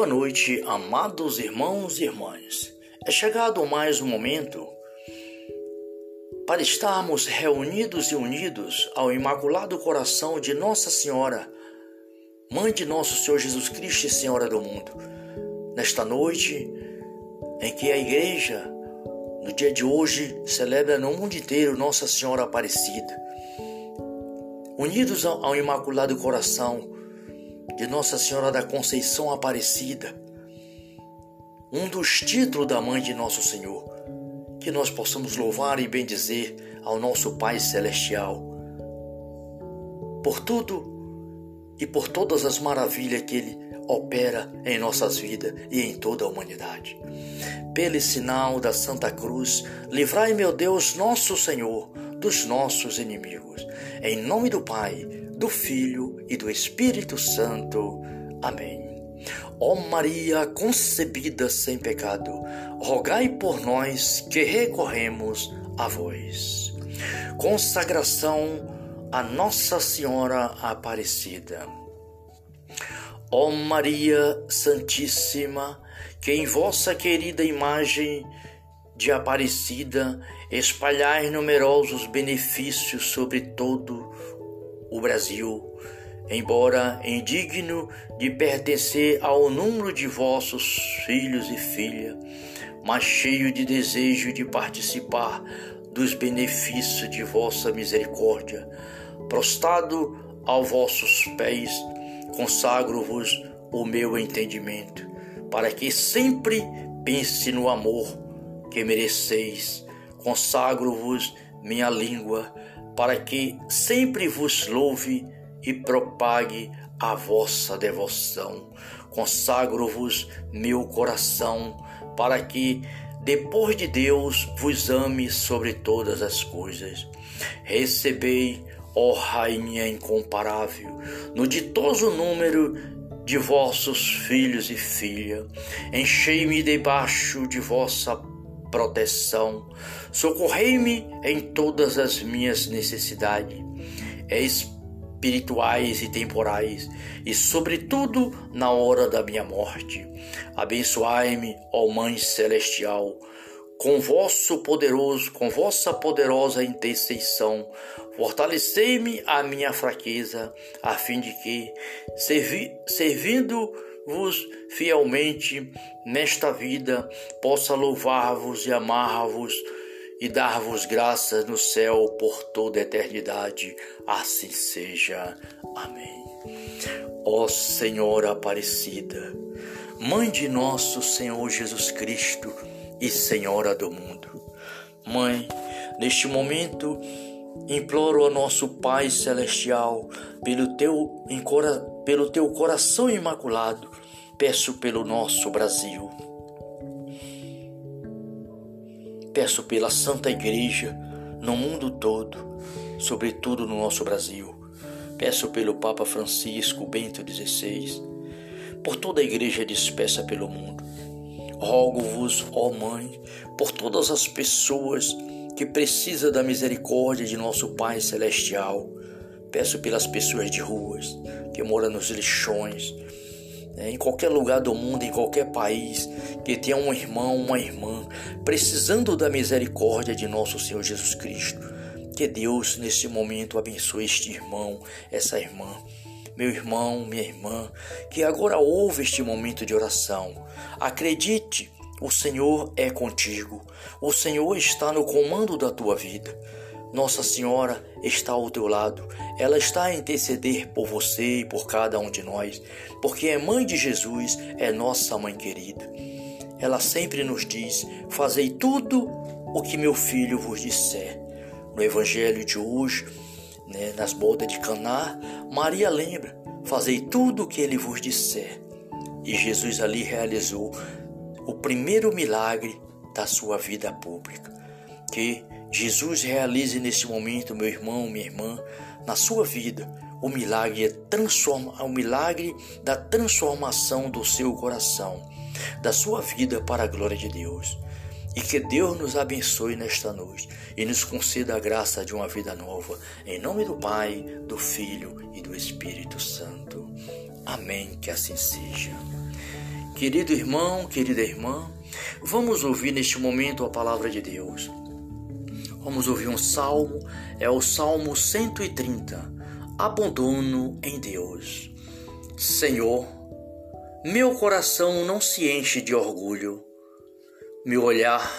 Boa noite, amados irmãos e irmãs. É chegado mais um momento para estarmos reunidos e unidos ao Imaculado Coração de Nossa Senhora, Mãe de nosso Senhor Jesus Cristo e Senhora do mundo. Nesta noite em que a Igreja, no dia de hoje, celebra no mundo inteiro Nossa Senhora Aparecida. Unidos ao Imaculado Coração, de Nossa Senhora da Conceição Aparecida, um dos títulos da Mãe de Nosso Senhor, que nós possamos louvar e bendizer ao nosso Pai Celestial por tudo e por todas as maravilhas que Ele opera em nossas vidas e em toda a humanidade. Pelo sinal da Santa Cruz, livrai, meu Deus, nosso Senhor, dos nossos inimigos. Em nome do Pai, do Filho e do Espírito Santo. Amém. Ó Maria concebida sem pecado, rogai por nós que recorremos a vós. Consagração a Nossa Senhora Aparecida. Ó Maria Santíssima, que em vossa querida imagem de Aparecida espalhai numerosos benefícios sobre todo o Brasil, embora indigno de pertencer ao número de vossos filhos e filhas, mas cheio de desejo de participar dos benefícios de vossa misericórdia, prostrado aos vossos pés, consagro-vos o meu entendimento, para que sempre pense no amor que mereceis. Consagro-vos minha língua, para que sempre vos louve e propague a vossa devoção. Consagro-vos meu coração, para que, depois de Deus, vos ame sobre todas as coisas. Recebei, ó Rainha incomparável, no ditoso número de vossos filhos e filhas, enchei-me debaixo de vossa proteção. Socorrei-me em todas as minhas necessidades espirituais e temporais, e sobretudo na hora da minha morte. Abençoai-me, ó Mãe celestial, com vosso poderoso, com vossa poderosa intercessão, fortalecei-me a minha fraqueza, a fim de que, servi, servindo vos fielmente nesta vida, possa louvar-vos e amar-vos e dar-vos graças no céu por toda a eternidade. Assim seja. Amém. Ó Senhora Aparecida, Mãe de nosso Senhor Jesus Cristo e Senhora do mundo. Mãe, neste momento imploro ao nosso Pai Celestial, pelo teu, pelo teu coração imaculado, peço pelo nosso Brasil. Peço pela Santa Igreja no mundo todo, sobretudo no nosso Brasil. Peço pelo Papa Francisco Bento XVI, por toda a Igreja dispersa pelo mundo. Rogo-vos, ó Mãe, por todas as pessoas que precisam da misericórdia de nosso Pai Celestial. Peço pelas pessoas de ruas, que moram nos lixões, né, em qualquer lugar do mundo, em qualquer país, que tenha um irmão, uma irmã, precisando da misericórdia de nosso Senhor Jesus Cristo. Que Deus, nesse momento, abençoe este irmão, essa irmã. Meu irmão, minha irmã, que agora ouve este momento de oração. Acredite, o Senhor é contigo. O Senhor está no comando da tua vida. Nossa Senhora está ao teu lado. Ela está a interceder por você e por cada um de nós, porque é mãe de Jesus, é nossa mãe querida. Ela sempre nos diz: Fazei tudo o que meu filho vos disser. No evangelho de hoje, né, nas bodas de Caná, Maria lembra: Fazei tudo o que ele vos disser. E Jesus ali realizou o primeiro milagre da sua vida pública, que Jesus realize neste momento, meu irmão, minha irmã, na sua vida, o milagre, é transforma, o milagre da transformação do seu coração, da sua vida para a glória de Deus. E que Deus nos abençoe nesta noite e nos conceda a graça de uma vida nova. Em nome do Pai, do Filho e do Espírito Santo. Amém. Que assim seja. Querido irmão, querida irmã, vamos ouvir neste momento a palavra de Deus. Vamos ouvir um salmo, é o Salmo 130. Abandono em Deus. Senhor, meu coração não se enche de orgulho, meu olhar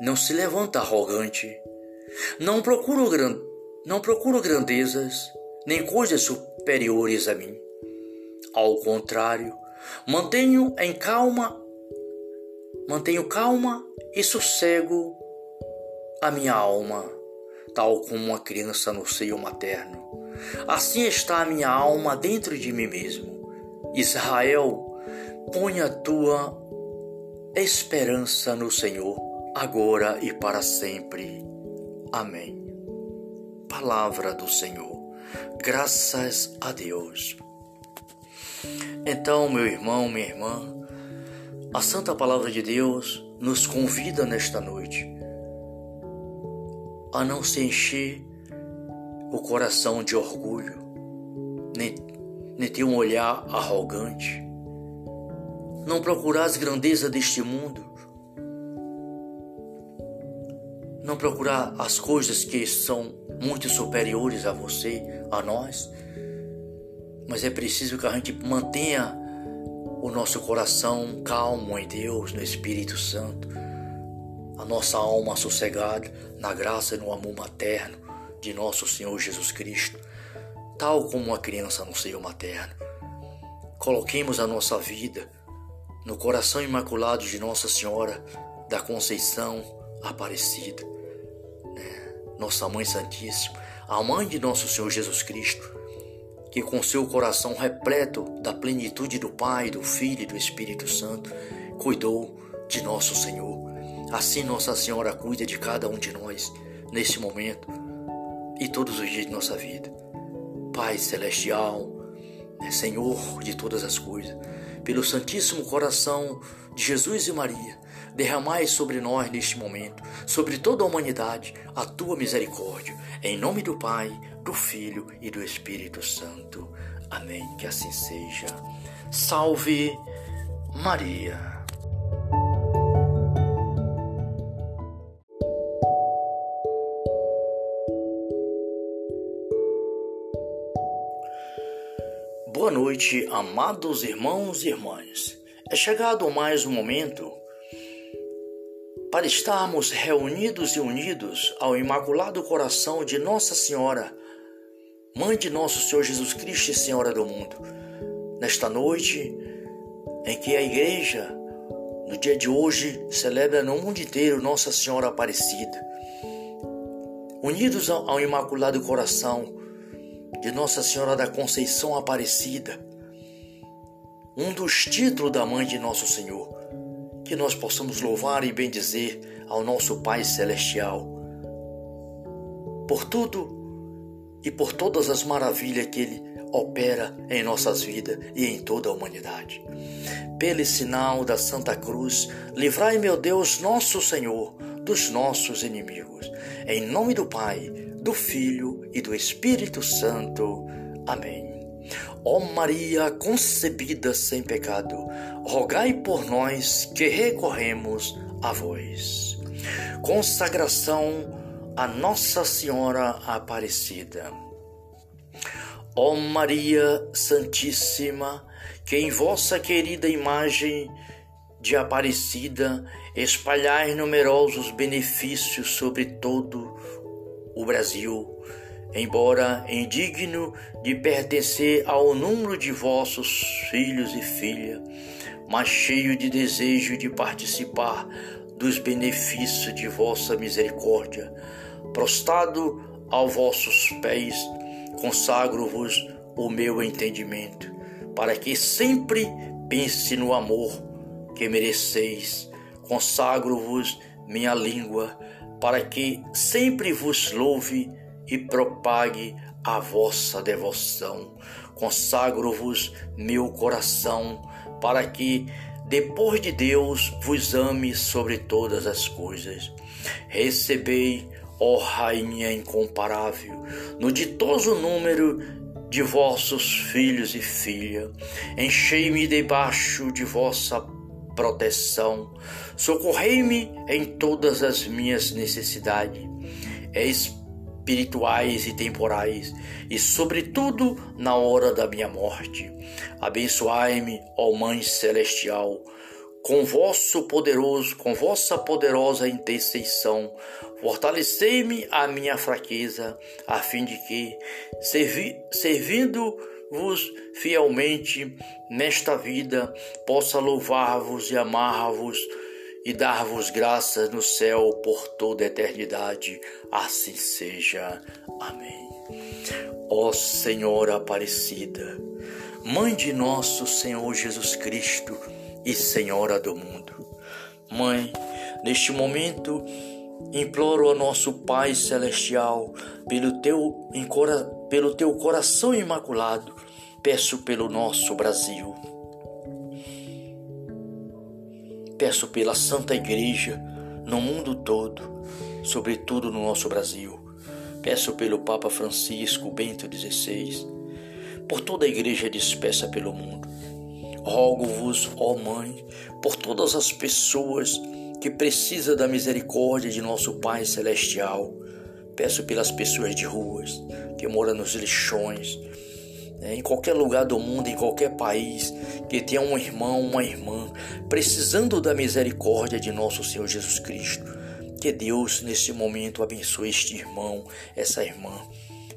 não se levanta arrogante. Não procuro, gran... não procuro grandezas, nem coisas superiores a mim. Ao contrário, mantenho em calma, mantenho calma e sossego a minha alma, tal como uma criança no seio materno. Assim está a minha alma dentro de mim mesmo. Israel, põe a tua esperança no Senhor, agora e para sempre. Amém. Palavra do Senhor. Graças a Deus. Então, meu irmão, minha irmã, a Santa Palavra de Deus nos convida nesta noite a não se encher o coração de orgulho, nem, nem ter um olhar arrogante, não procurar as grandezas deste mundo, não procurar as coisas que são muito superiores a você, a nós, mas é preciso que a gente mantenha o nosso coração calmo em Deus, no Espírito Santo, a nossa alma sossegada na graça e no amor materno de nosso Senhor Jesus Cristo, tal como uma criança no seio materno. Coloquemos a nossa vida no coração imaculado de Nossa Senhora da Conceição Aparecida nossa Mãe Santíssima, a mãe de nosso Senhor Jesus Cristo, que com seu coração repleto da plenitude do Pai, do Filho e do Espírito Santo, cuidou de nosso Senhor. Assim Nossa Senhora cuida de cada um de nós nesse momento e todos os dias de nossa vida. Pai celestial, né, Senhor de todas as coisas, pelo Santíssimo Coração de Jesus e Maria, derramai sobre nós neste momento, sobre toda a humanidade, a tua misericórdia. Em nome do Pai, do Filho e do Espírito Santo. Amém. Que assim seja. Salve Maria. Boa noite, amados irmãos e irmãs. É chegado mais um momento para estarmos reunidos e unidos ao Imaculado Coração de Nossa Senhora, Mãe de Nosso Senhor Jesus Cristo e Senhora do mundo. Nesta noite em que a Igreja, no dia de hoje, celebra no mundo inteiro Nossa Senhora Aparecida, unidos ao Imaculado Coração de Nossa Senhora da Conceição Aparecida, um dos títulos da Mãe de Nosso Senhor que nós possamos louvar e bendizer ao nosso Pai Celestial por tudo e por todas as maravilhas que Ele opera em nossas vidas e em toda a humanidade. Pelo sinal da Santa Cruz, livrai, meu Deus, nosso Senhor, dos nossos inimigos. Em nome do Pai, do Filho e do Espírito Santo. Amém. Ó Maria concebida sem pecado, rogai por nós que recorremos a vós. Consagração a Nossa Senhora Aparecida. Ó Maria Santíssima, que em vossa querida imagem de Aparecida espalhai numerosos benefícios sobre todo o Brasil, embora indigno de pertencer ao número de vossos filhos e filhas, mas cheio de desejo de participar dos benefícios de vossa misericórdia, prostrado aos vossos pés, consagro-vos o meu entendimento, para que sempre pense no amor que mereceis. Consagro-vos minha língua, para que sempre vos louve e propague a vossa devoção. Consagro-vos meu coração, para que, depois de Deus, vos ame sobre todas as coisas. Recebei, ó Rainha incomparável, no ditoso número de vossos filhos e filhas, enchei-me debaixo de vossa proteção, socorrei-me em todas as minhas necessidades espirituais e temporais, e sobretudo na hora da minha morte. Abençoai-me, ó Mãe Celestial, com vosso poderoso, com vossa poderosa intercessão, fortalecei-me a minha fraqueza, a fim de que, servi, servindo-vos fielmente nesta vida, possa louvar-vos e amar-vos e dar-vos graças no céu por toda a eternidade. Assim seja. Amém. Ó Senhora Aparecida, Mãe de nosso Senhor Jesus Cristo, e Senhora do mundo. Mãe, neste momento imploro ao nosso Pai celestial, pelo teu, pelo teu coração imaculado, peço pelo nosso Brasil. Peço pela Santa Igreja no mundo todo, sobretudo no nosso Brasil. Peço pelo Papa Francisco Bento XVI, por toda a igreja dispersa pelo mundo Rogo-vos, ó Mãe, por todas as pessoas que precisam da misericórdia de nosso Pai Celestial. Peço pelas pessoas de ruas, que moram nos lixões, né, em qualquer lugar do mundo, em qualquer país, que tenha um irmão, uma irmã, precisando da misericórdia de nosso Senhor Jesus Cristo. Que Deus, nesse momento, abençoe este irmão, essa irmã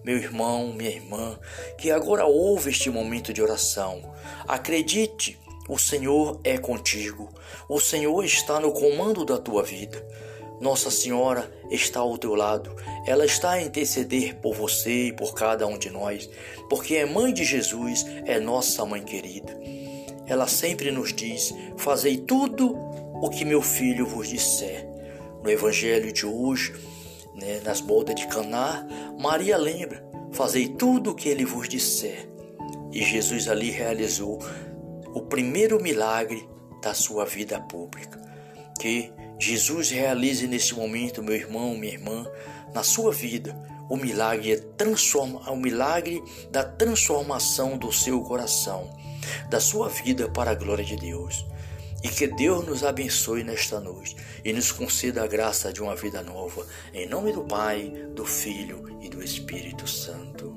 meu irmão, minha irmã, que agora ouve este momento de oração. Acredite, o Senhor é contigo. O Senhor está no comando da tua vida. Nossa Senhora está ao teu lado. Ela está a interceder por você e por cada um de nós, porque é mãe de Jesus, é nossa mãe querida. Ela sempre nos diz: Fazei tudo o que meu filho vos disser. No evangelho de hoje, né, nas bodas de Caná, Maria lembra: Fazei tudo o que ele vos disser. E Jesus ali realizou o primeiro milagre da sua vida pública. Que Jesus realize nesse momento, meu irmão, minha irmã, na sua vida, o milagre transforma, o milagre da transformação do seu coração, da sua vida para a glória de Deus. E que Deus nos abençoe nesta noite e nos conceda a graça de uma vida nova. Em nome do Pai, do Filho e do Espírito Santo.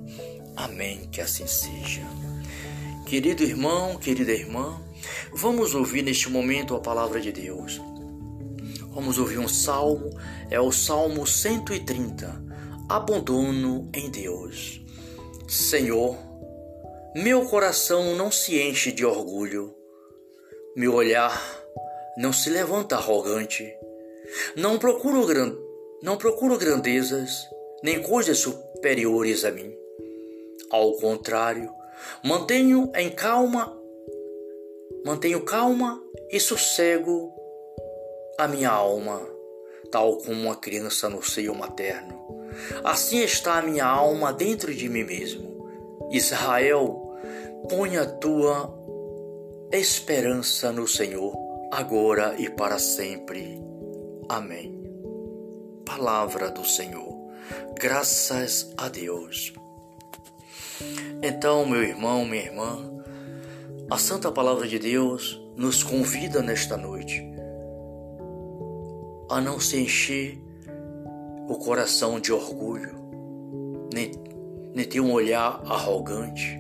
Amém. Que assim seja. Querido irmão, querida irmã, vamos ouvir neste momento a palavra de Deus. Vamos ouvir um salmo, é o Salmo 130. Abandono em Deus. Senhor, meu coração não se enche de orgulho meu olhar não se levanta arrogante. Não procuro, gran... não procuro grandezas nem coisas superiores a mim. Ao contrário, mantenho em calma, mantenho calma e sossego a minha alma, tal como uma criança no seio materno. Assim está a minha alma dentro de mim mesmo. Israel, põe a tua esperança no Senhor, agora e para sempre. Amém. Palavra do Senhor. Graças a Deus. Então, meu irmão, minha irmã, a Santa Palavra de Deus nos convida nesta noite a não se encher o coração de orgulho, nem, nem ter um olhar arrogante,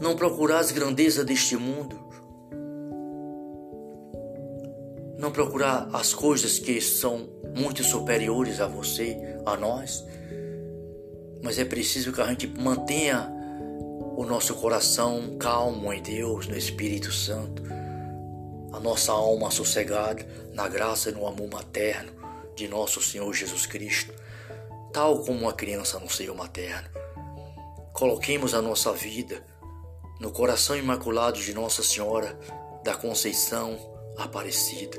não procurar as grandezas deste mundo, não procurar as coisas que são muito superiores a você, a nós, mas é preciso que a gente mantenha o nosso coração calmo em Deus, no Espírito Santo, a nossa alma sossegada na graça e no amor materno de nosso Senhor Jesus Cristo, tal como uma criança no seio materno. Coloquemos a nossa vida no coração imaculado de Nossa Senhora da Conceição Aparecida,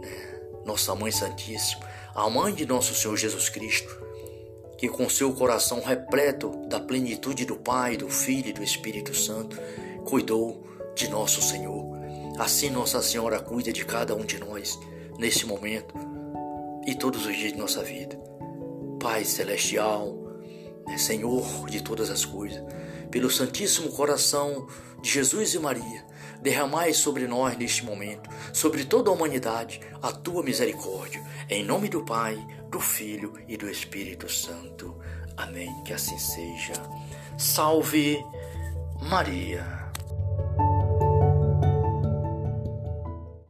né? Nossa Mãe Santíssima, a mãe de nosso Senhor Jesus Cristo, que com seu coração repleto da plenitude do Pai, do Filho e do Espírito Santo, cuidou de nosso Senhor. Assim Nossa Senhora cuida de cada um de nós nesse momento e todos os dias de nossa vida. Pai celestial, né, Senhor de todas as coisas, pelo Santíssimo Coração de Jesus e Maria, derramai sobre nós neste momento, sobre toda a humanidade, a tua misericórdia. Em nome do Pai, do Filho e do Espírito Santo. Amém. Que assim seja. Salve Maria.